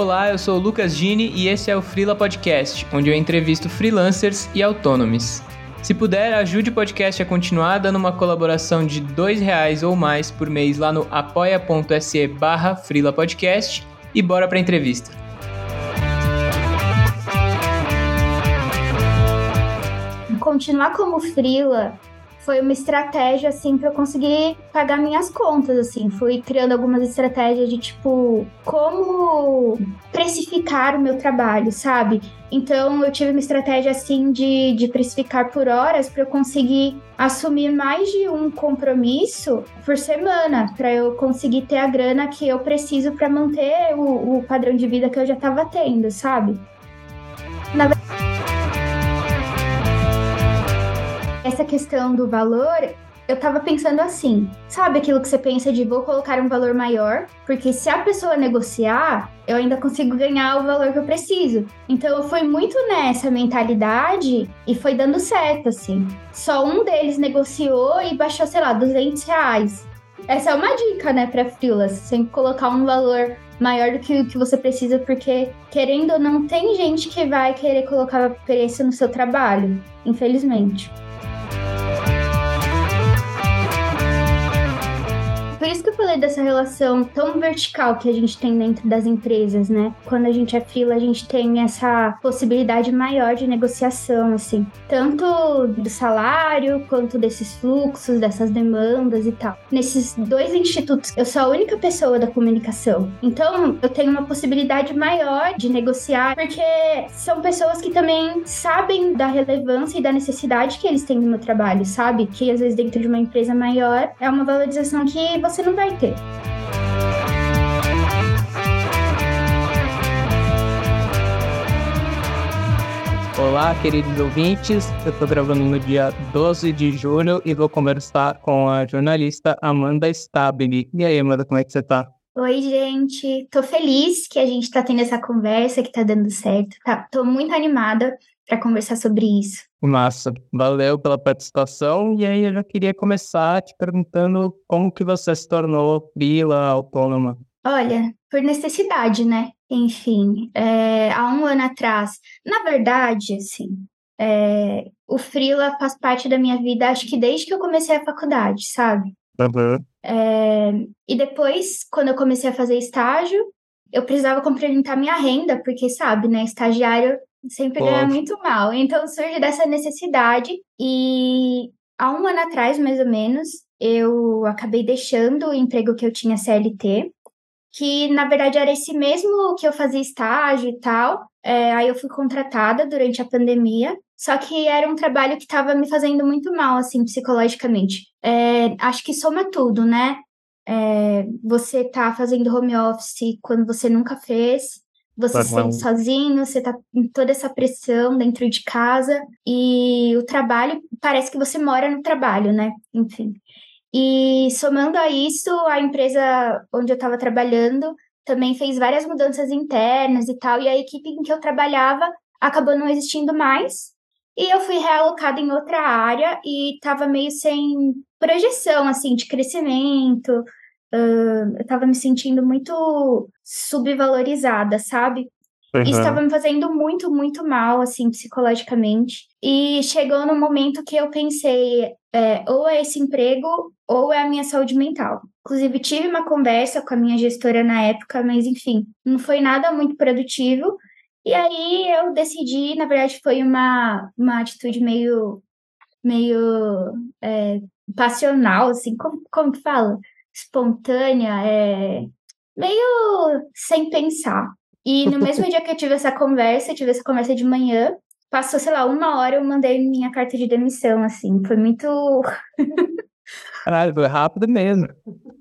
Olá, eu sou o Lucas Gini e esse é o Freela Podcast, onde eu entrevisto freelancers e autônomos. Se puder, ajude o podcast a continuar dando uma colaboração de R$ reais ou mais por mês lá no apoia.se barra Podcast e bora pra entrevista. Continuar como freela foi uma estratégia assim para eu conseguir pagar minhas contas assim. Fui criando algumas estratégias de tipo como precificar o meu trabalho, sabe? Então eu tive uma estratégia assim de, de precificar por horas para eu conseguir assumir mais de um compromisso por semana, para eu conseguir ter a grana que eu preciso para manter o, o padrão de vida que eu já estava tendo, sabe? Na verdade essa questão do valor, eu tava pensando assim, sabe aquilo que você pensa de vou colocar um valor maior, porque se a pessoa negociar, eu ainda consigo ganhar o valor que eu preciso. Então eu fui muito nessa mentalidade e foi dando certo, assim. Só um deles negociou e baixou, sei lá, 200 reais. Essa é uma dica, né, para frilas, sempre colocar um valor maior do que o que você precisa, porque querendo ou não, tem gente que vai querer colocar preço no seu trabalho, infelizmente. Falei dessa relação tão vertical que a gente tem dentro das empresas, né? Quando a gente é fila, a gente tem essa possibilidade maior de negociação, assim, tanto do salário quanto desses fluxos, dessas demandas e tal. Nesses dois institutos, eu sou a única pessoa da comunicação, então eu tenho uma possibilidade maior de negociar, porque são pessoas que também sabem da relevância e da necessidade que eles têm no meu trabalho, sabe? Que às vezes dentro de uma empresa maior é uma valorização que você não vai ter. Olá, queridos ouvintes. Eu estou gravando no dia 12 de julho e vou conversar com a jornalista Amanda Stabile. E aí, Amanda, como é que você está? Oi, gente. Tô feliz que a gente está tendo essa conversa, que está dando certo. Tá, tô muito animada para conversar sobre isso. Massa, valeu pela participação. E aí eu já queria começar te perguntando como que você se tornou frila autônoma. Olha, por necessidade, né? Enfim, é, há um ano atrás, na verdade, assim, é, o freela faz parte da minha vida, acho que desde que eu comecei a faculdade, sabe? Uhum. É, e depois, quando eu comecei a fazer estágio, eu precisava complementar minha renda, porque, sabe, né, estagiário sempre ganha muito mal. Então surge dessa necessidade e há um ano atrás, mais ou menos, eu acabei deixando o emprego que eu tinha CLT, que na verdade era esse mesmo que eu fazia estágio e tal. É, aí eu fui contratada durante a pandemia, só que era um trabalho que estava me fazendo muito mal, assim, psicologicamente. É, acho que soma tudo, né? É, você tá fazendo home office quando você nunca fez, você se sente sozinho, você tá em toda essa pressão dentro de casa e o trabalho, parece que você mora no trabalho, né? Enfim. E somando a isso, a empresa onde eu estava trabalhando também fez várias mudanças internas e tal, e a equipe em que eu trabalhava acabou não existindo mais. E eu fui realocada em outra área e estava meio sem projeção, assim, de crescimento, uh, eu tava me sentindo muito subvalorizada, sabe? Uhum. Isso estava me fazendo muito, muito mal, assim, psicologicamente. E chegou no momento que eu pensei, é, ou é esse emprego, ou é a minha saúde mental. Inclusive, tive uma conversa com a minha gestora na época, mas enfim, não foi nada muito produtivo. E aí eu decidi, na verdade, foi uma, uma atitude meio, meio é, passional, assim, como, como que fala? Espontânea, é meio sem pensar. E no mesmo dia que eu tive essa conversa, eu tive essa conversa de manhã, passou, sei lá, uma hora eu mandei minha carta de demissão, assim, foi muito. Caralho, foi rápido mesmo.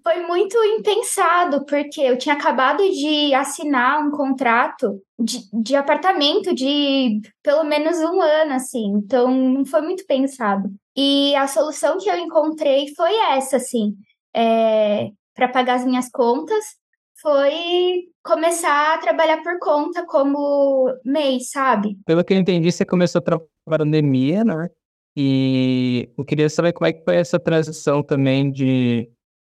Foi muito impensado, porque eu tinha acabado de assinar um contrato de, de apartamento de pelo menos um ano, assim, então não foi muito pensado. E a solução que eu encontrei foi essa, assim é, para pagar as minhas contas foi começar a trabalhar por conta como MEI, sabe? Pelo que eu entendi, você começou a trabalhar na pandemia, né? E eu queria saber como é que foi essa transição também de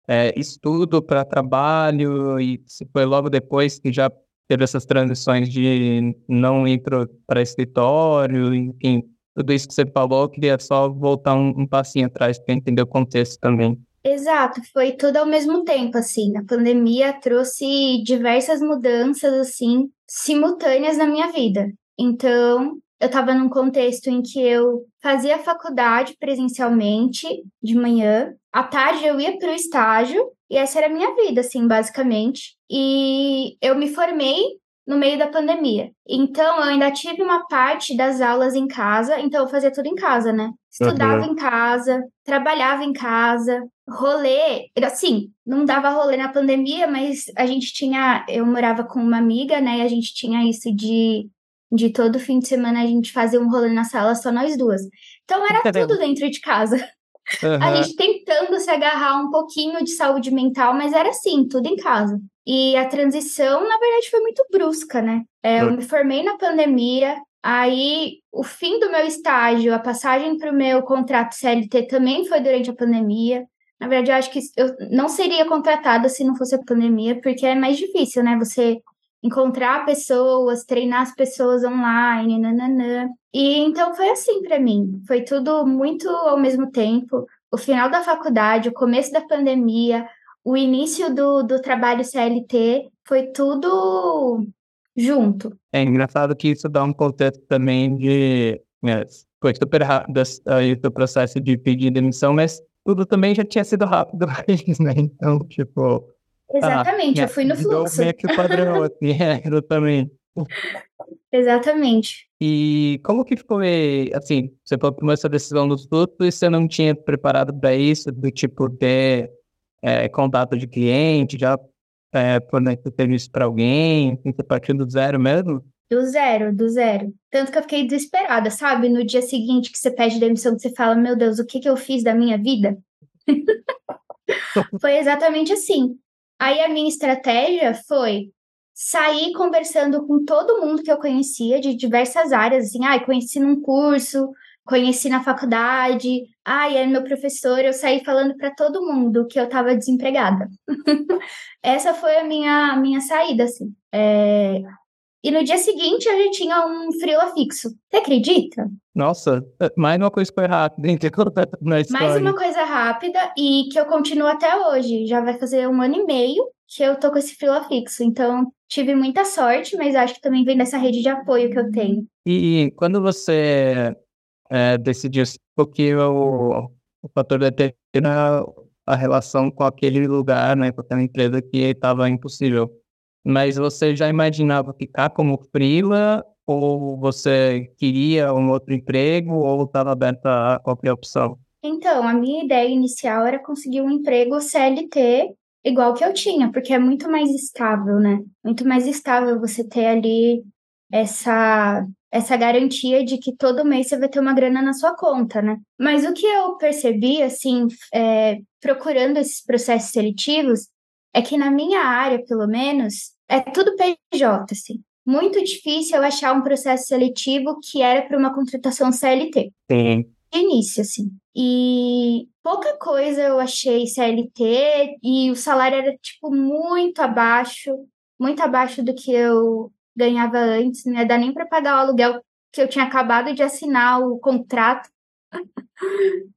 é, estudo para trabalho e se foi logo depois que já teve essas transições de não ir para escritório, enfim, tudo isso que você falou, eu queria só voltar um, um passinho atrás para entender o contexto também. Exato, foi tudo ao mesmo tempo, assim. A pandemia trouxe diversas mudanças, assim, simultâneas na minha vida. Então, eu estava num contexto em que eu fazia faculdade presencialmente de manhã, à tarde eu ia para o estágio e essa era a minha vida, assim, basicamente. E eu me formei no meio da pandemia. Então, eu ainda tive uma parte das aulas em casa, então eu fazia tudo em casa, né? Estudava uhum. em casa, trabalhava em casa, rolê, assim, não dava rolê na pandemia, mas a gente tinha, eu morava com uma amiga, né, e a gente tinha isso de de todo fim de semana a gente fazer um rolê na sala só nós duas. Então era tudo dentro de casa. Uhum. A gente tentando se agarrar um pouquinho de saúde mental, mas era assim, tudo em casa. E a transição, na verdade, foi muito brusca, né? É, eu me formei na pandemia, aí o fim do meu estágio, a passagem para o meu contrato CLT também foi durante a pandemia. Na verdade, eu acho que eu não seria contratada se não fosse a pandemia, porque é mais difícil, né? Você encontrar pessoas, treinar as pessoas online, nananã. E então foi assim para mim. Foi tudo muito ao mesmo tempo. O final da faculdade, o começo da pandemia, o início do, do trabalho CLT, foi tudo junto. É engraçado que isso dá um contexto também de. Né, foi super rápido aí do processo de pedir demissão, mas tudo também já tinha sido rápido, né? Então, tipo, Exatamente, ah, eu fui no fluxo. Meio que o padrão, assim, é, exatamente. Exatamente. E como que foi, assim, você que essa decisão dos fluxos e você não tinha preparado para isso, do tipo ter é, contato de cliente, já é, fornecer serviço para alguém, você partiu do zero mesmo? Do zero, do zero. Tanto que eu fiquei desesperada, sabe? No dia seguinte que você pede demissão, que você fala, meu Deus, o que, que eu fiz da minha vida? Foi exatamente assim. Aí a minha estratégia foi sair conversando com todo mundo que eu conhecia de diversas áreas, assim, ai, ah, conheci num curso, conheci na faculdade, ai, é meu professor, eu saí falando para todo mundo que eu estava desempregada. Essa foi a minha, minha saída, assim. É... E no dia seguinte eu já tinha um frila fixo. Você acredita? Nossa, mais uma coisa que foi rápida, na história. Mais uma coisa rápida e que eu continuo até hoje. Já vai fazer um ano e meio que eu tô com esse frila fixo. Então, tive muita sorte, mas acho que também vem dessa rede de apoio que eu tenho. E quando você é, decidiu porque o, o fator determina a relação com aquele lugar, né, com aquela empresa que estava impossível. Mas você já imaginava ficar como freela ou você queria um outro emprego ou estava aberta a qualquer opção? Então, a minha ideia inicial era conseguir um emprego CLT igual que eu tinha, porque é muito mais estável, né? Muito mais estável você ter ali essa essa garantia de que todo mês você vai ter uma grana na sua conta, né? Mas o que eu percebi, assim, é, procurando esses processos seletivos, é que na minha área, pelo menos, é tudo PJ, assim. Muito difícil eu achar um processo seletivo que era para uma contratação CLT. Sim. De início, assim. E pouca coisa eu achei CLT e o salário era, tipo, muito abaixo, muito abaixo do que eu ganhava antes, não ia dar nem para pagar o aluguel que eu tinha acabado de assinar o contrato.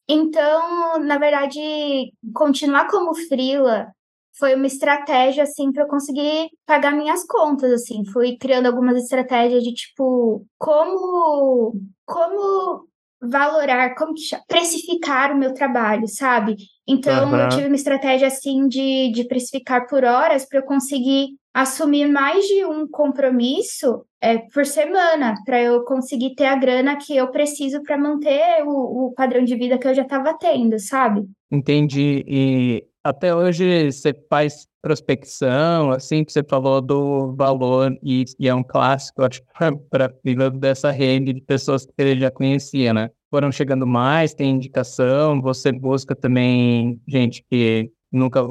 então, na verdade, continuar como frila foi uma estratégia assim para eu conseguir pagar minhas contas assim. Fui criando algumas estratégias de tipo como como valorar, como precificar o meu trabalho, sabe? Então uhum. eu tive uma estratégia assim de, de precificar por horas para eu conseguir assumir mais de um compromisso é, por semana, para eu conseguir ter a grana que eu preciso para manter o, o padrão de vida que eu já estava tendo, sabe? Entendi. E até hoje você faz prospecção, assim, que você falou do valor, e, e é um clássico, acho, para dessa rede de pessoas que ele já conhecia, né? Foram chegando mais, tem indicação, você busca também gente que nunca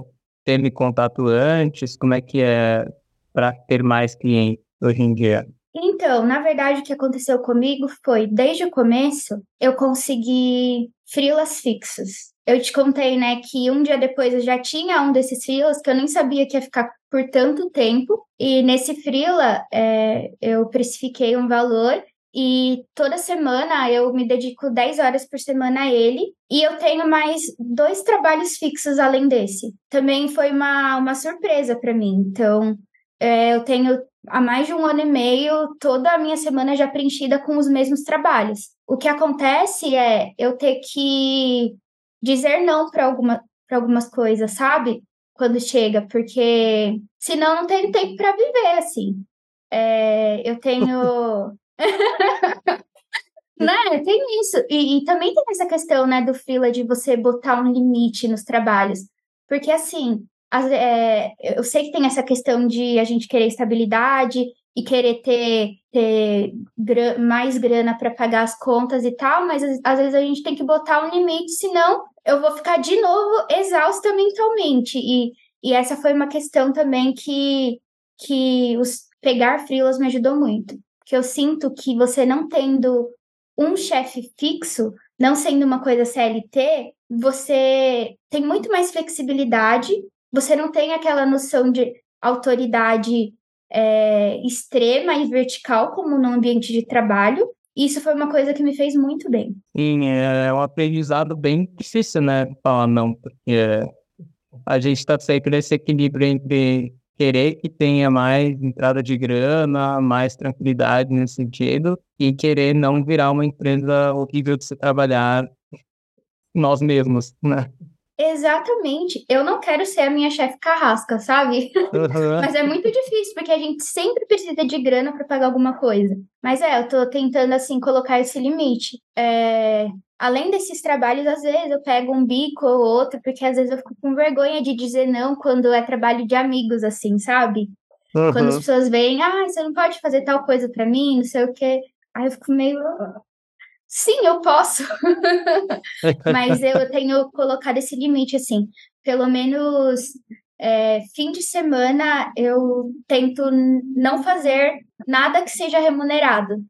teve contato antes, como é que é para ter mais clientes hoje em dia? Então, na verdade, o que aconteceu comigo foi, desde o começo, eu consegui frilas fixos. Eu te contei, né, que um dia depois eu já tinha um desses frilas que eu nem sabia que ia ficar por tanto tempo. E nesse freela, é, eu precifiquei um valor e toda semana eu me dedico 10 horas por semana a ele. E eu tenho mais dois trabalhos fixos além desse. Também foi uma, uma surpresa para mim. Então, é, eu tenho há mais de um ano e meio toda a minha semana já preenchida com os mesmos trabalhos. O que acontece é eu ter que dizer não para alguma, algumas coisas, sabe? Quando chega, porque senão não tenho tempo para viver, assim. É, eu tenho. né? Tem isso. E, e, também tem essa questão, né, do fila de você botar um limite nos trabalhos. Porque, assim, as, é, eu sei que tem essa questão de a gente querer estabilidade e querer ter, ter mais grana para pagar as contas e tal, mas às vezes a gente tem que botar um limite, senão eu vou ficar de novo exausta mentalmente. E, e essa foi uma questão também que, que os pegar frilas me ajudou muito que eu sinto que você não tendo um chefe fixo, não sendo uma coisa CLT, você tem muito mais flexibilidade, você não tem aquela noção de autoridade é, extrema e vertical como no ambiente de trabalho. Isso foi uma coisa que me fez muito bem. Sim, é um aprendizado bem difícil, né? Falar não, porque a gente está sempre nesse equilíbrio entre querer que tenha mais entrada de grana, mais tranquilidade nesse sentido, e querer não virar uma empresa horrível de se trabalhar nós mesmos, né? Exatamente. Eu não quero ser a minha chefe carrasca, sabe? Uhum. Mas é muito difícil, porque a gente sempre precisa de grana para pagar alguma coisa. Mas é, eu tô tentando, assim, colocar esse limite. É além desses trabalhos, às vezes eu pego um bico ou outro, porque às vezes eu fico com vergonha de dizer não quando é trabalho de amigos, assim, sabe? Uhum. Quando as pessoas veem, ah, você não pode fazer tal coisa para mim, não sei o quê. Aí eu fico meio. Sim, eu posso. Mas eu tenho colocado esse limite, assim. Pelo menos é, fim de semana eu tento não fazer nada que seja remunerado.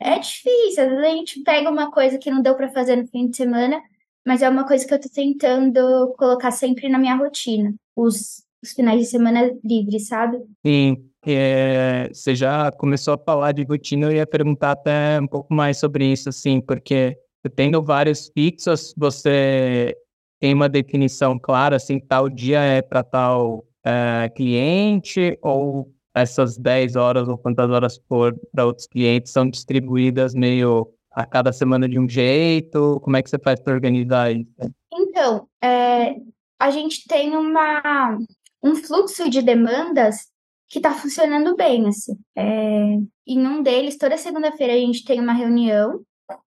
É difícil, às vezes a gente pega uma coisa que não deu para fazer no fim de semana, mas é uma coisa que eu tô tentando colocar sempre na minha rotina, os, os finais de semana livres, sabe? Sim, é, você já começou a falar de rotina, eu ia perguntar até um pouco mais sobre isso, assim, porque tendo vários fixos, você tem uma definição clara, assim, tal dia é para tal é, cliente, ou essas 10 horas ou quantas horas for para outros clientes são distribuídas meio a cada semana de um jeito? Como é que você faz para organizar isso? Então, é, a gente tem uma, um fluxo de demandas que está funcionando bem, assim. É, em um deles, toda segunda-feira a gente tem uma reunião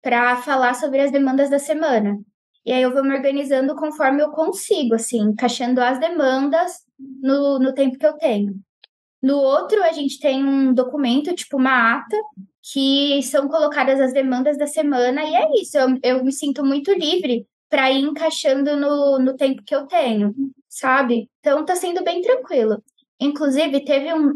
para falar sobre as demandas da semana. E aí eu vou me organizando conforme eu consigo, assim, encaixando as demandas no, no tempo que eu tenho. No outro, a gente tem um documento, tipo uma ata, que são colocadas as demandas da semana, e é isso, eu, eu me sinto muito livre para ir encaixando no, no tempo que eu tenho, sabe? Então tá sendo bem tranquilo. Inclusive, teve um,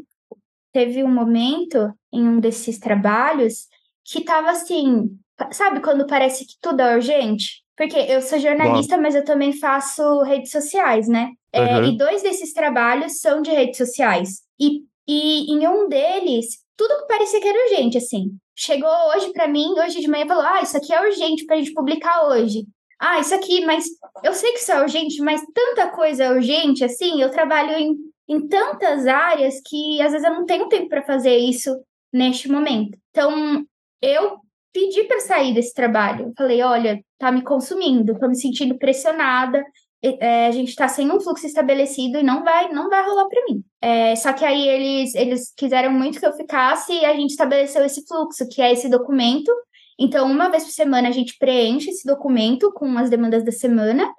teve um momento em um desses trabalhos que tava assim, sabe quando parece que tudo é urgente? Porque eu sou jornalista, mas eu também faço redes sociais, né? Uhum. É, e dois desses trabalhos são de redes sociais. E, e em um deles, tudo que parecia que era urgente, assim. Chegou hoje para mim, hoje de manhã, falou: Ah, isso aqui é urgente pra gente publicar hoje. Ah, isso aqui, mas eu sei que isso é urgente, mas tanta coisa é urgente, assim. Eu trabalho em, em tantas áreas que às vezes eu não tenho tempo para fazer isso neste momento. Então, eu pedi para sair desse trabalho. falei: Olha, tá me consumindo, tô me sentindo pressionada, é, a gente está sem um fluxo estabelecido e não vai, não vai rolar para mim. É, só que aí eles, eles quiseram muito que eu ficasse e a gente estabeleceu esse fluxo, que é esse documento. Então, uma vez por semana a gente preenche esse documento com as demandas da semana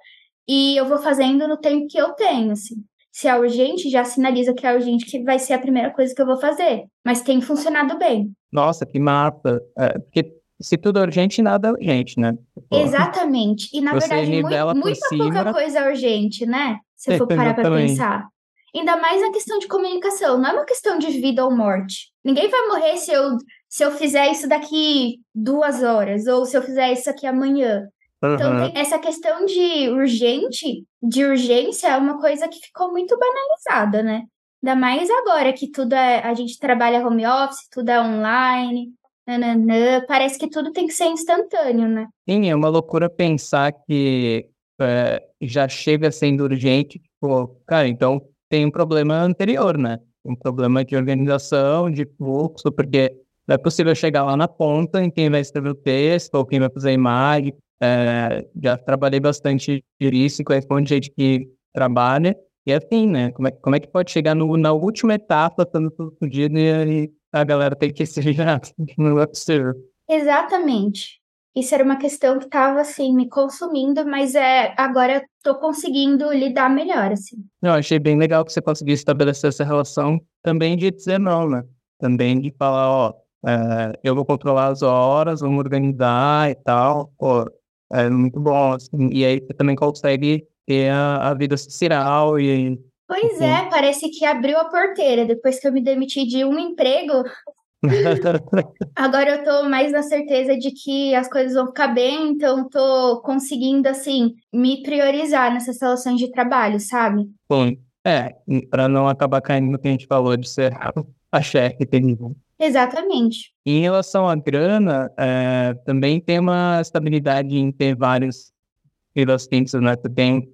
e eu vou fazendo no tempo que eu tenho, assim. Se é urgente, já sinaliza que é urgente, que vai ser a primeira coisa que eu vou fazer. Mas tem funcionado bem. Nossa, que mapa. É, porque se tudo é urgente, nada é urgente, né? Exatamente. E na verdade, muito, muita cima... pouca coisa é urgente, né? Se for parar para pensar. Ainda mais na questão de comunicação, não é uma questão de vida ou morte. Ninguém vai morrer se eu, se eu fizer isso daqui duas horas, ou se eu fizer isso aqui amanhã. Uhum. Então, essa questão de urgente, de urgência, é uma coisa que ficou muito banalizada, né? Ainda mais agora que tudo é. A gente trabalha home office, tudo é online. Nananã, parece que tudo tem que ser instantâneo, né? Sim, é uma loucura pensar que é, já chega sendo urgente. Tipo, cara, então tem um problema anterior, né? Um problema de organização, de fluxo, porque não é possível chegar lá na ponta em quem vai escrever o texto ou quem vai fazer a imagem. É, já trabalhei bastante isso, conheço um monte de gente que trabalha. E é assim, né? Como é, como é que pode chegar no, na última etapa, estando tudo fodido e, a galera tem que se virar? Não é possível. Exatamente. Isso era uma questão que estava assim me consumindo, mas é agora tô conseguindo lidar melhor assim. Eu achei bem legal que você conseguiu estabelecer essa relação também de dizer não, né? Também de falar, ó, é, eu vou controlar as horas, vamos organizar e tal. Pô, é muito bom. Assim. E aí você também consegue ter a, a vida social e. Pois é, parece que abriu a porteira. Depois que eu me demiti de um emprego, Agora eu tô mais na certeza de que as coisas vão ficar bem, então tô conseguindo, assim, me priorizar nessas relações de trabalho, sabe? Bom, é, para não acabar caindo no que a gente falou de ser a chefe terrível. Exatamente. Em relação à grana, é, também tem uma estabilidade em ter vários freelancers, né? Tu tem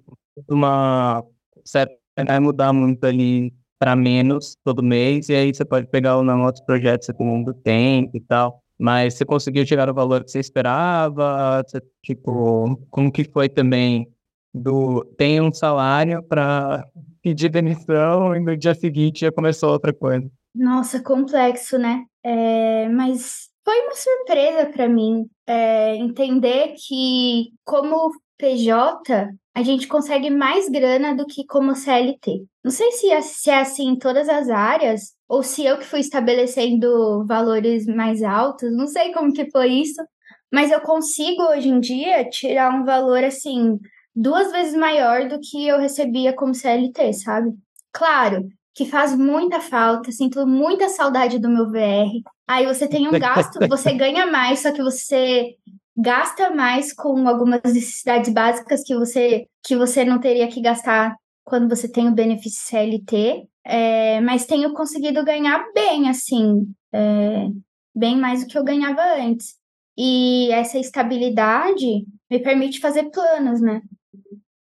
uma certa vai mudar muito ali para menos todo mês, e aí você pode pegar o não outros projetos do tempo e tal. Mas você conseguiu chegar ao valor que você esperava? Você, tipo, como que foi também do tem um salário para pedir demissão e no dia seguinte já começou outra coisa? Nossa, complexo, né? É, mas foi uma surpresa para mim é, entender que, como PJ, a gente consegue mais grana do que como CLT. Não sei se é, se é assim em todas as áreas, ou se eu que fui estabelecendo valores mais altos, não sei como que foi isso, mas eu consigo hoje em dia tirar um valor assim duas vezes maior do que eu recebia como CLT, sabe? Claro que faz muita falta, sinto muita saudade do meu VR. Aí você tem um gasto, você ganha mais, só que você gasta mais com algumas necessidades básicas que você, que você não teria que gastar quando você tem o benefício CLT, é, mas tenho conseguido ganhar bem, assim, é, bem mais do que eu ganhava antes. E essa estabilidade me permite fazer planos, né?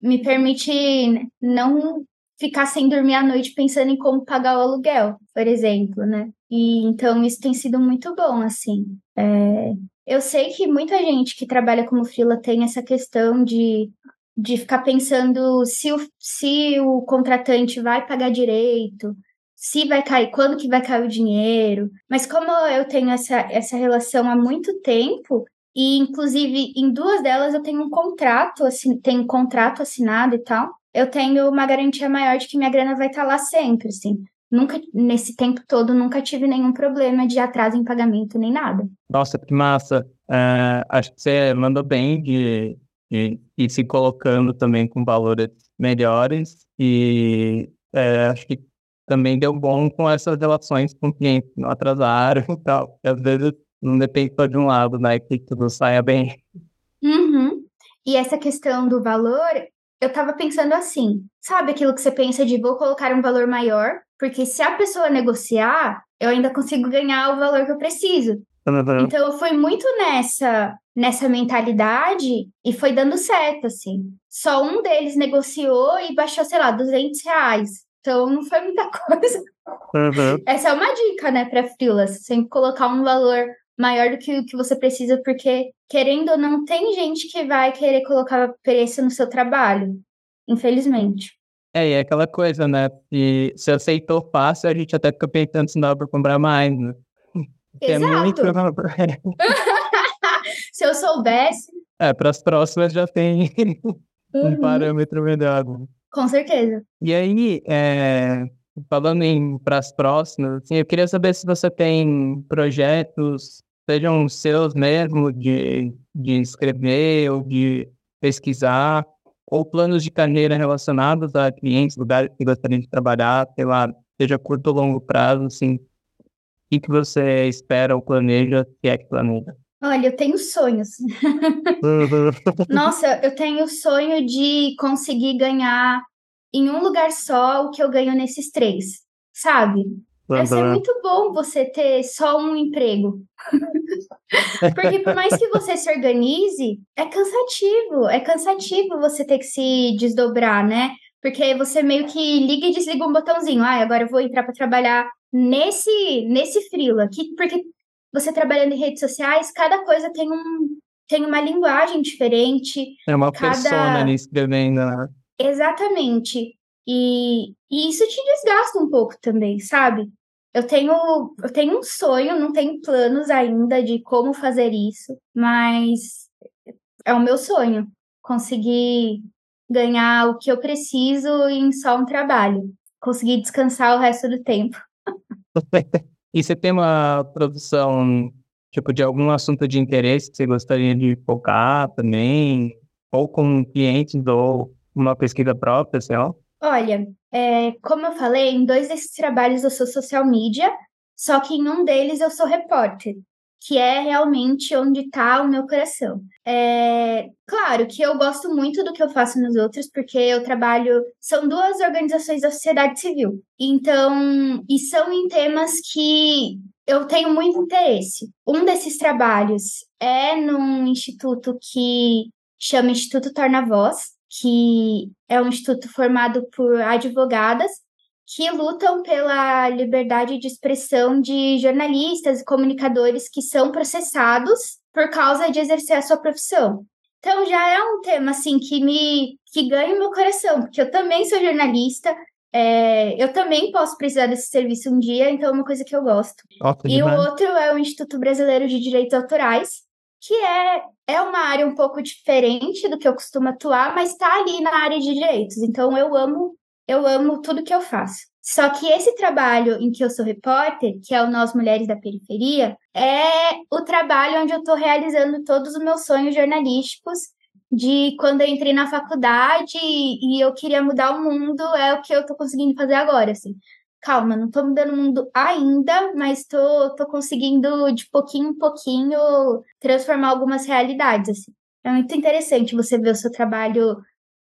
Me permite não ficar sem dormir à noite pensando em como pagar o aluguel, por exemplo, né? E então isso tem sido muito bom, assim. É, eu sei que muita gente que trabalha como freela tem essa questão de, de ficar pensando se o, se o contratante vai pagar direito, se vai cair, quando que vai cair o dinheiro. Mas como eu tenho essa, essa relação há muito tempo, e inclusive em duas delas eu tenho um contrato, assim, tenho um contrato assinado e tal, eu tenho uma garantia maior de que minha grana vai estar lá sempre, assim. Nunca, nesse tempo todo, nunca tive nenhum problema de atraso em pagamento nem nada. Nossa, que massa. Uh, acho que você mandou bem de, de ir se colocando também com valores melhores e é, acho que também deu bom com essas relações com clientes que não atrasaram e tal. Às vezes não depende só de um lado, né? Que tudo saia bem. Uhum. E essa questão do valor, eu tava pensando assim, sabe aquilo que você pensa de vou colocar um valor maior, porque se a pessoa negociar, eu ainda consigo ganhar o valor que eu preciso. Uhum. Então eu fui muito nessa nessa mentalidade e foi dando certo, assim. Só um deles negociou e baixou, sei lá, 200 reais. Então não foi muita coisa. Uhum. Essa é uma dica, né, para freelas. Sempre colocar um valor maior do que o que você precisa, porque, querendo ou não, tem gente que vai querer colocar preço no seu trabalho, infelizmente. É, e é aquela coisa, né? Se, se aceitou fácil, a gente até fica pensando se dá para comprar mais, né? Exato. É muito... se eu soubesse. É, para as próximas já tem uhum. um parâmetro melhor. Né? Com certeza. E aí, é, falando em para as próximas, assim, eu queria saber se você tem projetos sejam seus mesmo, de, de escrever ou de pesquisar, ou planos de carreira relacionados a clientes, lugares que gostaria de trabalhar, sei lá, seja curto ou longo prazo, assim, o que, que você espera ou planeja, se é que planeja? Olha, eu tenho sonhos. Nossa, eu tenho o sonho de conseguir ganhar em um lugar só o que eu ganho nesses três sabe? Deve ser muito bom você ter só um emprego. Porque por mais que você se organize, é cansativo. É cansativo você ter que se desdobrar, né? Porque você meio que liga e desliga um botãozinho. Ah, agora eu vou entrar para trabalhar nesse nesse freela aqui, porque você trabalhando em redes sociais, cada coisa tem um tem uma linguagem diferente. É uma cada... persona ali escrevendo, né? Exatamente. E, e isso te desgasta um pouco também, sabe? Eu tenho, eu tenho um sonho, não tenho planos ainda de como fazer isso, mas é o meu sonho conseguir ganhar o que eu preciso em só um trabalho, conseguir descansar o resto do tempo. e você tem uma produção tipo de algum assunto de interesse que você gostaria de focar também, ou com clientes ou uma pesquisa própria, sei lá? Olha, é, como eu falei, em dois desses trabalhos eu sou social media, só que em um deles eu sou repórter, que é realmente onde está o meu coração. É, claro que eu gosto muito do que eu faço nos outros, porque eu trabalho. São duas organizações da sociedade civil. Então, e são em temas que eu tenho muito interesse. Um desses trabalhos é num instituto que chama Instituto Torna Voz, que é um instituto formado por advogadas que lutam pela liberdade de expressão de jornalistas e comunicadores que são processados por causa de exercer a sua profissão. Então já é um tema assim que me que ganha o meu coração, porque eu também sou jornalista, é, eu também posso precisar desse serviço um dia, então é uma coisa que eu gosto. e demais. o outro é o Instituto Brasileiro de Direitos Autorais, que é, é uma área um pouco diferente do que eu costumo atuar, mas está ali na área de direitos. Então eu amo, eu amo tudo que eu faço. Só que esse trabalho em que eu sou repórter, que é o Nós Mulheres da Periferia, é o trabalho onde eu estou realizando todos os meus sonhos jornalísticos de quando eu entrei na faculdade e, eu queria mudar o mundo, é o que eu estou conseguindo fazer agora, assim calma, não tô mudando o mundo ainda, mas tô, tô conseguindo de pouquinho em pouquinho transformar algumas realidades, assim. É muito interessante você ver o seu trabalho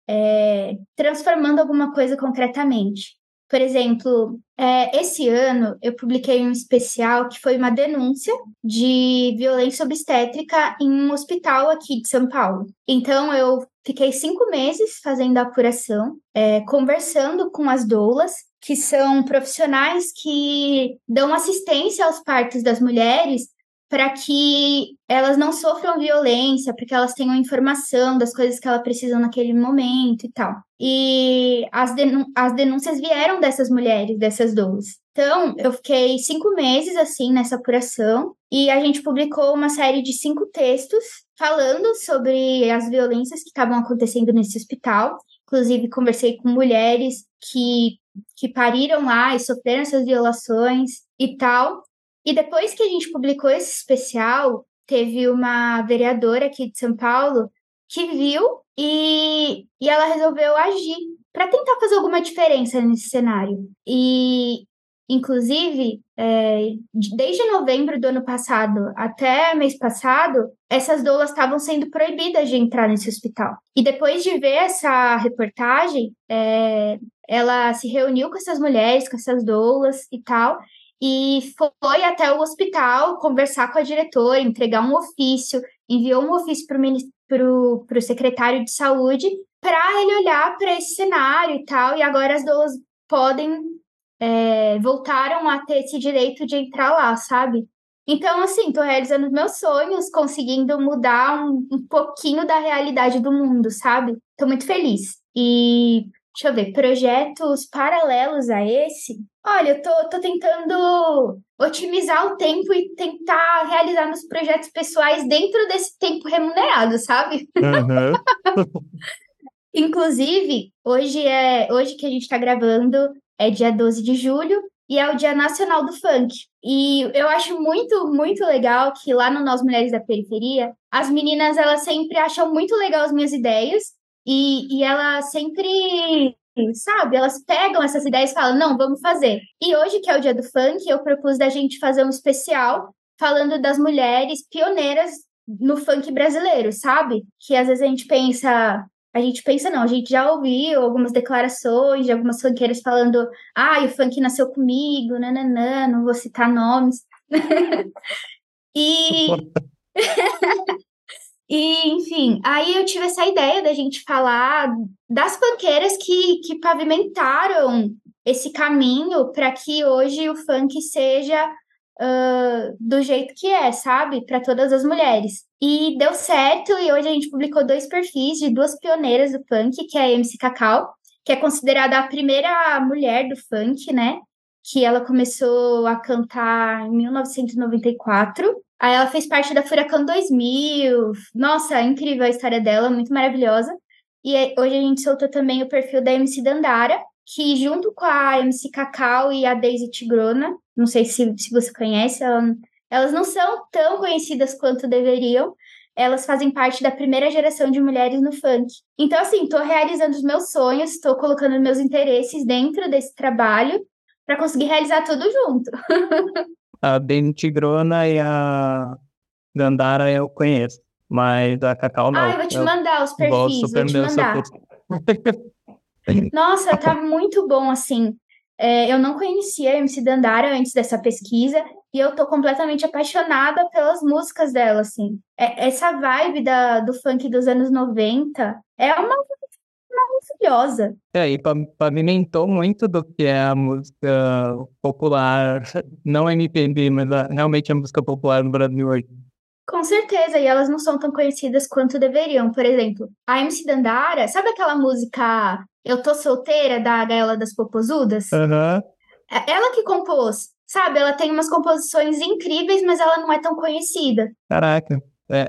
é, transformando alguma coisa concretamente. Por exemplo, é, esse ano eu publiquei um especial que foi uma denúncia de violência obstétrica em um hospital aqui de São Paulo. Então eu fiquei cinco meses fazendo a apuração, é, conversando com as doulas que são profissionais que dão assistência aos partos das mulheres para que elas não sofram violência, para que elas tenham informação das coisas que elas precisam naquele momento e tal. E as, as denúncias vieram dessas mulheres, dessas doulas. Então, eu fiquei cinco meses assim nessa apuração e a gente publicou uma série de cinco textos falando sobre as violências que estavam acontecendo nesse hospital. Inclusive, conversei com mulheres que que pariram lá e sofreram essas violações e tal. E depois que a gente publicou esse especial, teve uma vereadora aqui de São Paulo que viu e, e ela resolveu agir para tentar fazer alguma diferença nesse cenário. E Inclusive, é, desde novembro do ano passado até mês passado, essas doulas estavam sendo proibidas de entrar nesse hospital. E depois de ver essa reportagem, é, ela se reuniu com essas mulheres, com essas doulas e tal, e foi até o hospital conversar com a diretora, entregar um ofício, enviou um ofício para o secretário de saúde para ele olhar para esse cenário e tal, e agora as doulas podem é, voltaram a ter esse direito de entrar lá, sabe? Então, assim, tô realizando meus sonhos, conseguindo mudar um, um pouquinho da realidade do mundo, sabe? Tô muito feliz. E deixa eu ver, projetos paralelos a esse. Olha, eu tô, tô tentando otimizar o tempo e tentar realizar meus projetos pessoais dentro desse tempo remunerado, sabe? Uhum. Inclusive, hoje é hoje que a gente está gravando, é dia 12 de julho e é o Dia Nacional do Funk. E eu acho muito, muito legal que lá no Nós Mulheres da Periferia, as meninas elas sempre acham muito legal as minhas ideias e, e elas sempre, sabe, elas pegam essas ideias e falam, não, vamos fazer. E hoje, que é o Dia do Funk, eu propus da gente fazer um especial falando das mulheres pioneiras no funk brasileiro, sabe? Que às vezes a gente pensa, a gente pensa, não, a gente já ouviu algumas declarações de algumas funkeiras falando, ah, o funk nasceu comigo, nananã, não vou citar nomes. e. e, enfim, aí eu tive essa ideia da gente falar das funkeiras que, que pavimentaram esse caminho para que hoje o funk seja uh, do jeito que é, sabe? Para todas as mulheres. E deu certo, e hoje a gente publicou dois perfis de duas pioneiras do funk, que é a MC Cacau, que é considerada a primeira mulher do funk, né? Que ela começou a cantar em 1994. Aí ela fez parte da Furacão 2000. Nossa, incrível a história dela, muito maravilhosa. E hoje a gente soltou também o perfil da MC Dandara, que junto com a MC Cacau e a Daisy Tigrona, não sei se, se você conhece, ela, elas não são tão conhecidas quanto deveriam. Elas fazem parte da primeira geração de mulheres no funk. Então, assim, estou realizando os meus sonhos, estou colocando meus interesses dentro desse trabalho para conseguir realizar tudo junto. a Dani Tigrona e a Gandara eu conheço, mas a Cacau não. Ah, eu vou te mandar os perfis, vou te mandar. Nossa, tá muito bom, assim. É, eu não conhecia a MC Dandara antes dessa pesquisa e eu tô completamente apaixonada pelas músicas dela, assim. É, essa vibe da, do funk dos anos 90 é uma maravilhosa. É, e pavimentou muito do que é a música popular, não MPB, mas realmente a música popular no Brasil hoje. Com certeza, e elas não são tão conhecidas quanto deveriam. Por exemplo, a MC Dandara, sabe aquela música Eu Tô Solteira, da Gaiola das Popozudas? Uhum. Ela que compôs, sabe? Ela tem umas composições incríveis, mas ela não é tão conhecida. Caraca, é,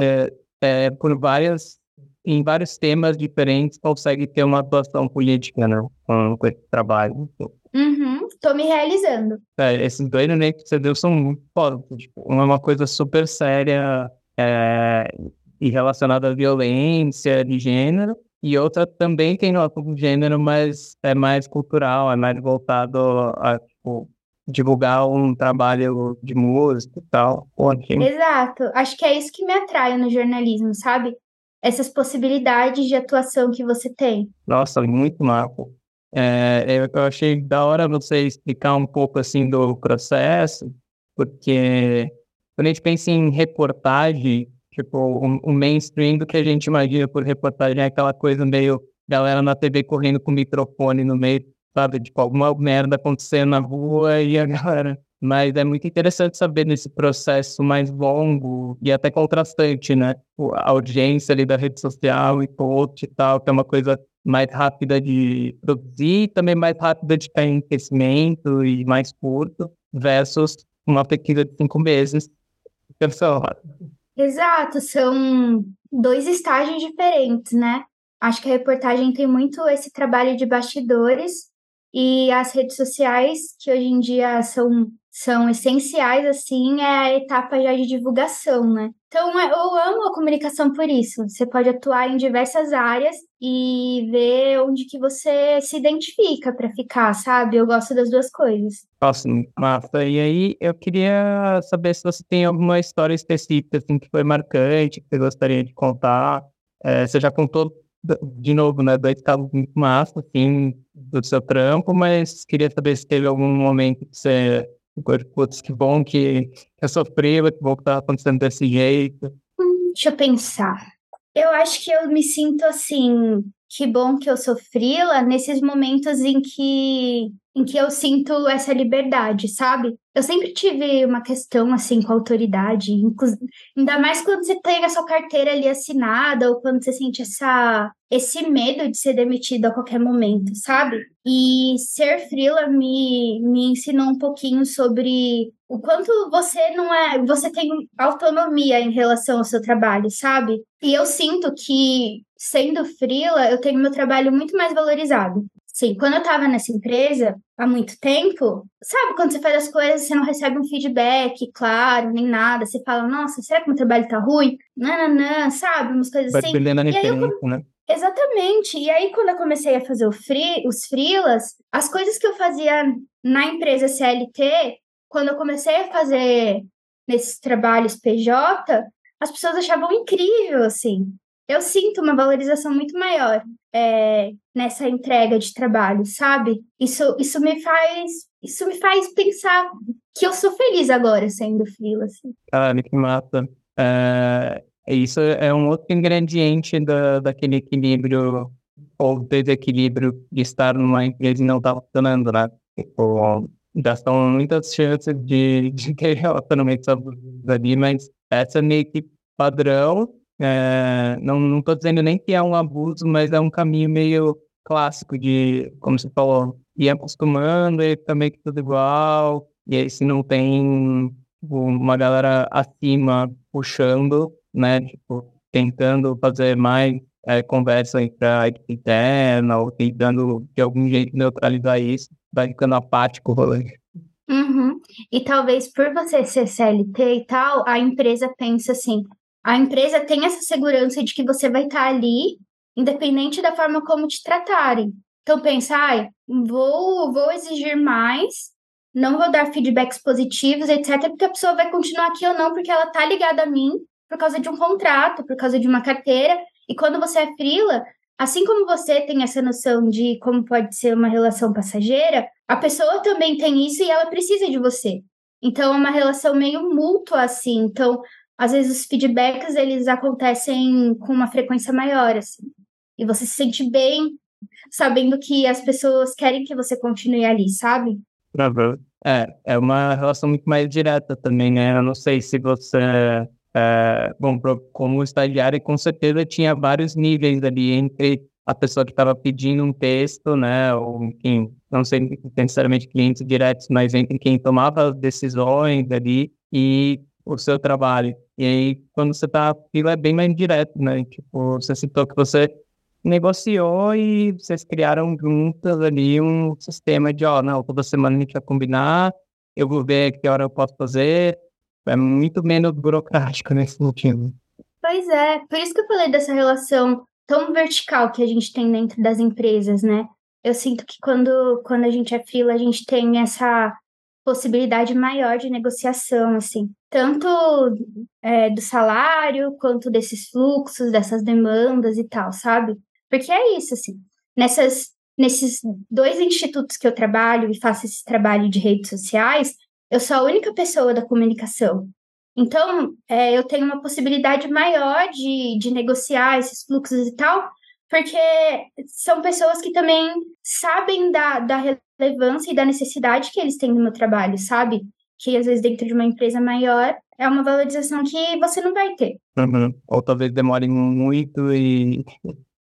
é, é, é por várias, em vários temas diferentes consegue ter uma atuação política, né? Com, com esse trabalho. Uhum, tô me realizando. É, esses dois neném que você deu são muito foda. Tipo, uma é uma coisa super séria é, e relacionada à violência de gênero, e outra também tem no gênero, mas é mais cultural, é mais voltado a tipo, divulgar um trabalho de música e tal. Exato. Acho que é isso que me atrai no jornalismo, sabe? Essas possibilidades de atuação que você tem. Nossa, muito marco. É, eu achei da hora você explicar um pouco assim do processo, porque quando a gente pensa em reportagem, tipo, o, o mainstream do que a gente imagina por reportagem é aquela coisa meio galera na TV correndo com o microfone no meio, sabe? Tipo, alguma merda acontecendo na rua e a galera. Mas é muito interessante saber nesse processo mais longo e até contrastante, né? A audiência ali da rede social e post e tal, que é uma coisa mais rápida de produzir, também mais rápida de em crescimento e mais curto, versus uma pesquisa de cinco meses. Exato, são dois estágios diferentes, né? Acho que a reportagem tem muito esse trabalho de bastidores e as redes sociais, que hoje em dia são são essenciais, assim, é a etapa já de divulgação, né? Então, é, eu amo a comunicação por isso. Você pode atuar em diversas áreas e ver onde que você se identifica para ficar, sabe? Eu gosto das duas coisas. Nossa, massa. E aí, eu queria saber se você tem alguma história específica, assim, que foi marcante, que você gostaria de contar. É, você já contou, de novo, né, dois casos muito massa, assim, do seu trampo, mas queria saber se teve algum momento que você Putz, que bom que eu sofri, que bom que tá acontecendo desse jeito. Hum, deixa eu pensar. Eu acho que eu me sinto assim, que bom que eu sofri lá nesses momentos em que em que eu sinto essa liberdade, sabe? Eu sempre tive uma questão assim com a autoridade, ainda mais quando você tem a sua carteira ali assinada ou quando você sente essa esse medo de ser demitido a qualquer momento, sabe? E ser freela me, me ensinou um pouquinho sobre o quanto você não é, você tem autonomia em relação ao seu trabalho, sabe? E eu sinto que sendo freela, eu tenho meu trabalho muito mais valorizado. Sim, quando eu estava nessa empresa há muito tempo, sabe, quando você faz as coisas, você não recebe um feedback, claro, nem nada. Você fala, nossa, será que meu trabalho tá ruim? Não, não, não, sabe? Umas coisas Vai assim. Perdendo a e aí, eu, né? Exatamente. E aí, quando eu comecei a fazer free, os freelas, as coisas que eu fazia na empresa CLT, quando eu comecei a fazer nesses trabalhos PJ, as pessoas achavam incrível, assim. Eu sinto uma valorização muito maior é, nessa entrega de trabalho, sabe? Isso, isso me faz isso me faz pensar que eu sou feliz agora sendo freela. Assim. Cara, que mata. É, isso é um outro ingrediente da, daquele equilíbrio ou desequilíbrio de estar numa empresa e não estar tá funcionando, né? Tipo, já muitas chances de, de ter relacionamentos ali, mas essa é meio que padrão. É, não, tô dizendo nem que é um abuso, mas é um caminho meio clássico de, como você falou, ir acostumando e também que tudo igual. E aí, se não tem tipo, uma galera acima puxando, né, tipo, tentando fazer mais é, conversa entre a equipe interna ou tentando de algum jeito neutralizar isso, vai ficando apático o rolê. Uhum. E talvez por você ser CLT e tal, a empresa pensa assim, a empresa tem essa segurança de que você vai estar ali, independente da forma como te tratarem. Então pensa, ai, vou, vou exigir mais, não vou dar feedbacks positivos, etc, porque a pessoa vai continuar aqui ou não, porque ela tá ligada a mim por causa de um contrato, por causa de uma carteira. E quando você é frila, assim como você tem essa noção de como pode ser uma relação passageira, a pessoa também tem isso e ela precisa de você. Então é uma relação meio mútua assim. Então, às vezes os feedbacks eles acontecem com uma frequência maior assim. E você se sente bem sabendo que as pessoas querem que você continue ali, sabe? É, é uma relação muito mais direta também, né? Eu não sei se você é, bom, como estagiário, com certeza tinha vários níveis ali entre a pessoa que estava pedindo um texto, né, ou enfim, não sei necessariamente clientes diretos, mas entre quem tomava as decisões ali e o seu trabalho. E aí, quando você está aquilo é bem mais direto, né? Tipo, você citou que você negociou e vocês criaram juntas ali um sistema de, ó, não, toda semana a gente vai combinar, eu vou ver que hora eu posso fazer, é muito menos burocrático nesse sentido. Pois é, por isso que eu falei dessa relação tão vertical que a gente tem dentro das empresas, né? Eu sinto que quando, quando a gente é fila, a gente tem essa possibilidade maior de negociação, assim, tanto é, do salário quanto desses fluxos, dessas demandas e tal, sabe? Porque é isso, assim, nessas, nesses dois institutos que eu trabalho e faço esse trabalho de redes sociais, eu sou a única pessoa da comunicação. Então, é, eu tenho uma possibilidade maior de, de negociar esses fluxos e tal, porque são pessoas que também sabem da, da relevância e da necessidade que eles têm no meu trabalho, sabe? Que às vezes dentro de uma empresa maior é uma valorização que você não vai ter. Uhum. Ou talvez demore muito e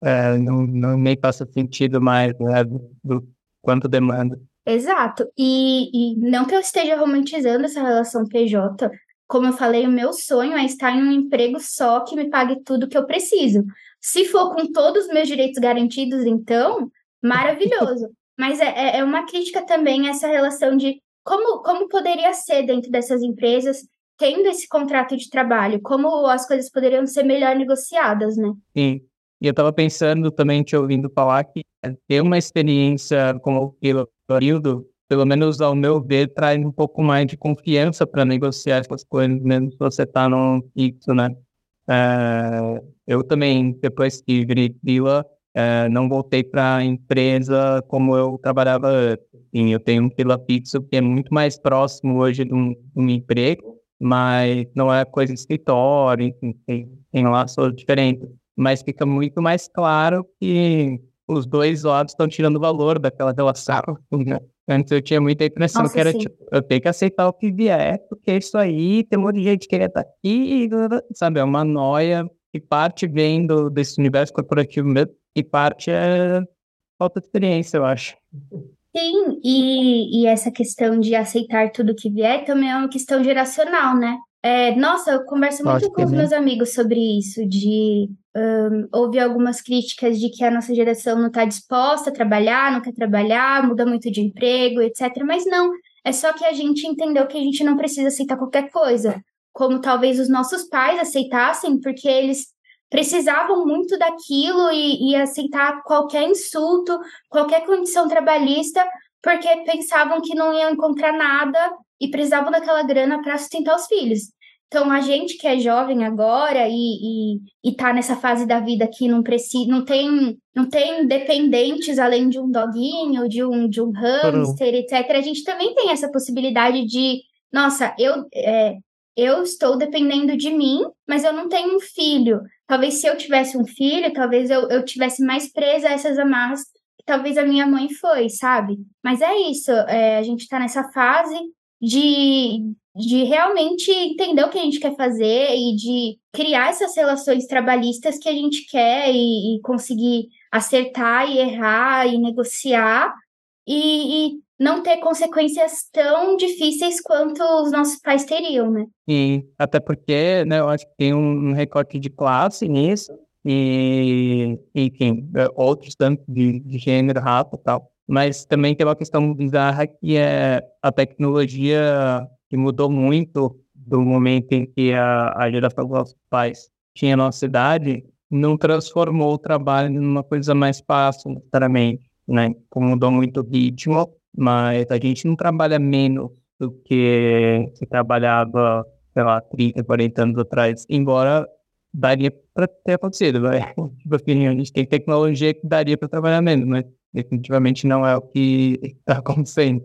é, não, não nem faça sentido mais né, do, do quanto demanda. Exato. E, e não que eu esteja romantizando essa relação PJ, como eu falei, o meu sonho é estar em um emprego só que me pague tudo que eu preciso. Se for com todos os meus direitos garantidos, então, maravilhoso. Mas é, é, é uma crítica também essa relação de como, como poderia ser dentro dessas empresas, tendo esse contrato de trabalho, como as coisas poderiam ser melhor negociadas, né? Sim. E eu estava pensando também, te ouvindo falar, que ter uma experiência como período, pelo menos ao meu ver, traz um pouco mais de confiança para negociar essas coisas, mesmo se você está no fixo, né? É, eu também, depois que virei é, não voltei para a empresa como eu trabalhava antes. Sim, eu tenho um fixo que é muito mais próximo hoje de um, de um emprego, mas não é coisa de escritório, enfim, tem, tem laços diferentes mas fica muito mais claro que os dois lados estão tirando valor daquela relação. Né? Antes eu tinha muita impressão Nossa, que era tipo, eu tenho que aceitar o que vier, porque isso aí tem um monte de gente que queria estar aqui, sabe? É uma noia que parte vem do, desse universo corporativo mesmo e parte é falta de experiência, eu acho. Sim, e, e essa questão de aceitar tudo que vier também é uma questão geracional, né? É, nossa, eu converso muito com os meus amigos sobre isso, de um, houve algumas críticas de que a nossa geração não está disposta a trabalhar, não quer trabalhar, muda muito de emprego, etc. Mas não, é só que a gente entendeu que a gente não precisa aceitar qualquer coisa, como talvez os nossos pais aceitassem, porque eles precisavam muito daquilo e, e aceitar qualquer insulto, qualquer condição trabalhista, porque pensavam que não iam encontrar nada e precisavam daquela grana para sustentar os filhos. Então, a gente que é jovem agora e, e, e tá nessa fase da vida que não precisa, não tem, não tem dependentes além de um doguinho, de um, de um hamster, uhum. etc. A gente também tem essa possibilidade de, nossa, eu, é, eu estou dependendo de mim, mas eu não tenho um filho. Talvez se eu tivesse um filho, talvez eu, eu tivesse mais presa a essas amarras que talvez a minha mãe foi, sabe? Mas é isso, é, a gente está nessa fase de, de realmente entender o que a gente quer fazer e de criar essas relações trabalhistas que a gente quer e, e conseguir acertar e errar e negociar e, e, não ter consequências tão difíceis quanto os nossos pais teriam, né? Sim, até porque né, eu acho que tem um recorte de classe nisso e, enfim, é, outros tanto de, de gênero, raça e tal. Mas também tem uma questão bizarra que é a tecnologia que mudou muito do momento em que a, a geração dos nossos pais tinha a nossa idade, não transformou o trabalho numa coisa mais fácil, necessariamente, né? Mudou muito o ritmo, mas a gente não trabalha menos do que se trabalhava, sei lá, 30, 40 anos atrás, embora daria para ter acontecido, né? Tipo assim, a gente tem tecnologia que daria para trabalhar menos, mas definitivamente não é o que está acontecendo.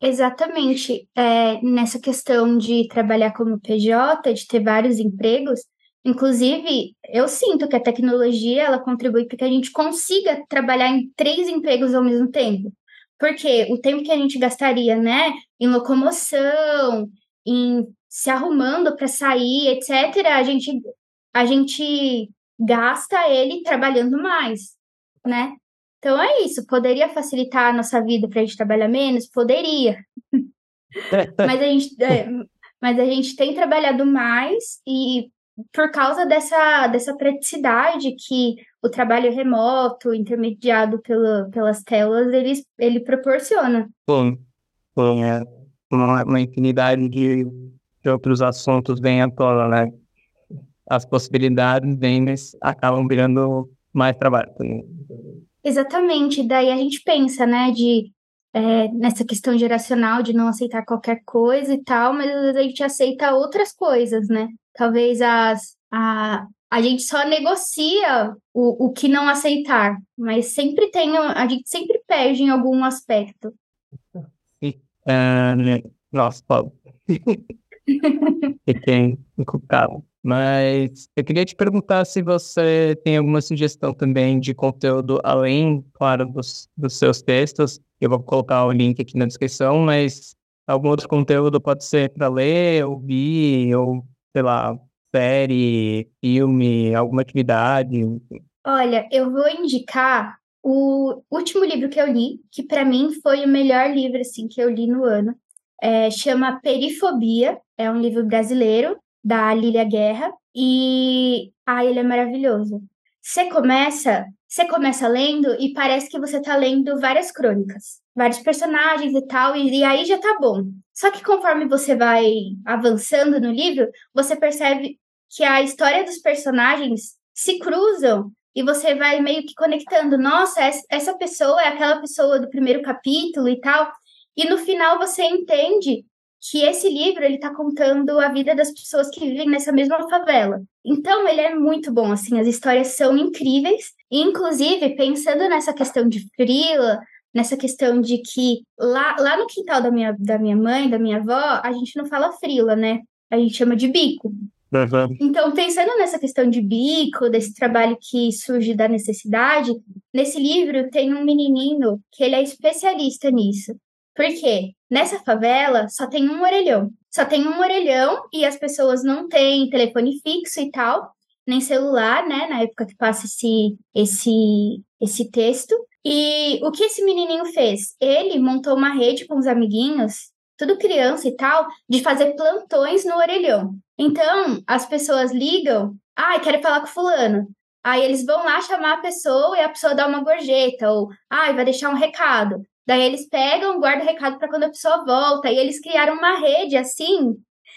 Exatamente. É, nessa questão de trabalhar como PJ, de ter vários empregos, inclusive, eu sinto que a tecnologia ela contribui para que a gente consiga trabalhar em três empregos ao mesmo tempo. Porque o tempo que a gente gastaria, né, em locomoção, em se arrumando para sair, etc., a gente, a gente gasta ele trabalhando mais, né? Então é isso, poderia facilitar a nossa vida para a gente trabalhar menos? Poderia. mas, a gente, é, mas a gente tem trabalhado mais e por causa dessa, dessa praticidade que o trabalho remoto, intermediado pela, pelas telas, ele, ele proporciona. Bom, bom é uma, uma infinidade de, de outros assuntos vêm à tona, né? As possibilidades vêm, mas acabam virando mais trabalho. Exatamente, daí a gente pensa, né, de é, nessa questão geracional de não aceitar qualquer coisa e tal, mas às vezes a gente aceita outras coisas, né? Talvez as, a, a gente só negocia o, o que não aceitar, mas sempre tem, a gente sempre perde em algum aspecto. Uh, nossa, Paulo. Fiquei encucado. Mas eu queria te perguntar se você tem alguma sugestão também de conteúdo além, claro, dos, dos seus textos. Eu vou colocar o link aqui na descrição, mas algum outro conteúdo pode ser para ler, ouvir, ou sei lá, série, filme, alguma atividade. Olha, eu vou indicar o último livro que eu li, que para mim foi o melhor livro assim que eu li no ano. É, chama Perifobia, é um livro brasileiro da Lília Guerra, e ah, ele é maravilhoso. Você começa, você começa lendo e parece que você está lendo várias crônicas, vários personagens e tal, e, e aí já tá bom. Só que conforme você vai avançando no livro, você percebe que a história dos personagens se cruzam e você vai meio que conectando. Nossa, essa pessoa é aquela pessoa do primeiro capítulo e tal. E no final você entende que esse livro ele está contando a vida das pessoas que vivem nessa mesma favela. Então ele é muito bom, assim, as histórias são incríveis. E, inclusive, pensando nessa questão de frila, nessa questão de que lá, lá no quintal da minha, da minha mãe, da minha avó, a gente não fala frila, né? A gente chama de bico. Uhum. Então, pensando nessa questão de bico, desse trabalho que surge da necessidade, nesse livro tem um menininho que ele é especialista nisso. Porque nessa favela só tem um orelhão. Só tem um orelhão e as pessoas não têm telefone fixo e tal, nem celular, né? Na época que passa esse, esse, esse texto. E o que esse menininho fez? Ele montou uma rede com os amiguinhos, tudo criança e tal, de fazer plantões no orelhão. Então, as pessoas ligam, ah, quero falar com fulano. Aí eles vão lá chamar a pessoa e a pessoa dá uma gorjeta, ou ah, vai deixar um recado. Daí eles pegam, guardam o recado para quando a pessoa volta. E eles criaram uma rede assim,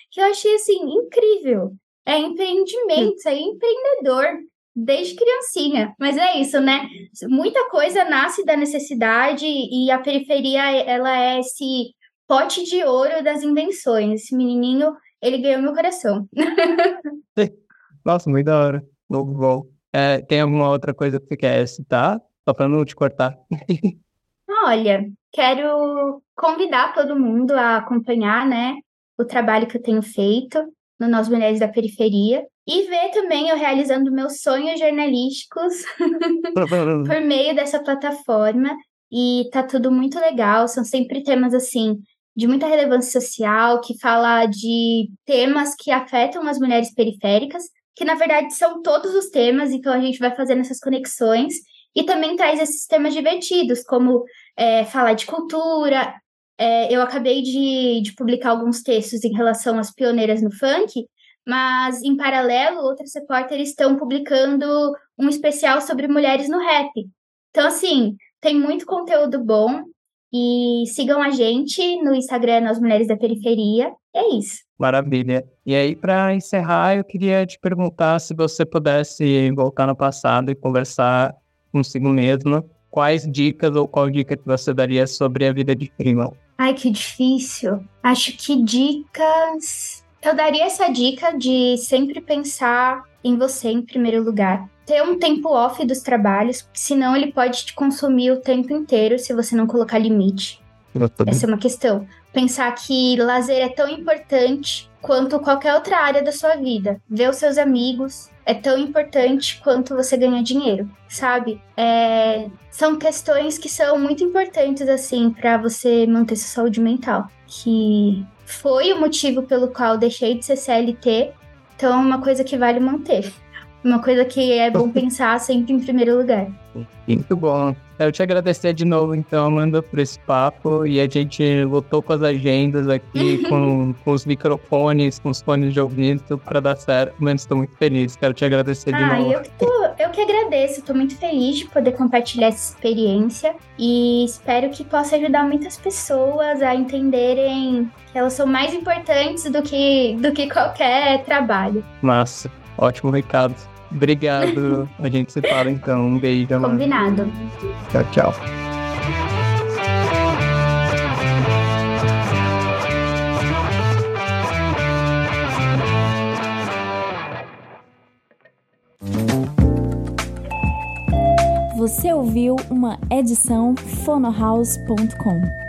que eu achei assim incrível. É empreendimento, é empreendedor desde criancinha. Mas é isso, né? Muita coisa nasce da necessidade e a periferia ela é esse pote de ouro das invenções. Esse menininho, ele ganhou meu coração. Nossa, muito da hora. Novo gol. É, tem alguma outra coisa que você quer citar? Só para não te cortar. Olha, quero convidar todo mundo a acompanhar, né, o trabalho que eu tenho feito no Nós Mulheres da Periferia e ver também eu realizando meus sonhos jornalísticos por meio dessa plataforma. E tá tudo muito legal, são sempre temas assim de muita relevância social, que fala de temas que afetam as mulheres periféricas, que na verdade são todos os temas, então a gente vai fazendo essas conexões e também traz esses temas divertidos, como é, falar de cultura. É, eu acabei de, de publicar alguns textos em relação às pioneiras no funk, mas em paralelo, outros repórteres estão publicando um especial sobre mulheres no rap. Então, assim, tem muito conteúdo bom. E sigam a gente no Instagram, Nas Mulheres da Periferia. É isso. Maravilha. E aí, para encerrar, eu queria te perguntar se você pudesse voltar no passado e conversar consigo mesma, quais dicas ou qual dica que você daria sobre a vida de prima? Ai, que difícil. Acho que dicas. Eu daria essa dica de sempre pensar em você em primeiro lugar. Ter um tempo off dos trabalhos, senão ele pode te consumir o tempo inteiro se você não colocar limite. Essa é uma questão. Pensar que lazer é tão importante quanto qualquer outra área da sua vida. Ver os seus amigos é tão importante quanto você ganhar dinheiro, sabe? É... São questões que são muito importantes, assim, para você manter sua saúde mental. Que foi o motivo pelo qual deixei de ser CLT então, é uma coisa que vale manter. Uma coisa que é bom pensar sempre em primeiro lugar. Muito bom. Quero te agradecer de novo, então, Amanda, por esse papo. E a gente lutou com as agendas aqui, com, com os microfones, com os fones de ouvido, para dar certo. Mas estou muito feliz. Quero te agradecer de ah, novo. Eu que, tô, eu que agradeço. Estou muito feliz de poder compartilhar essa experiência. E espero que possa ajudar muitas pessoas a entenderem que elas são mais importantes do que, do que qualquer trabalho. Massa. Ótimo recado. Obrigado. A gente se fala então. Um beijo, amor. Combinado. Tchau, tchau. Você ouviu uma edição fonohouse.com.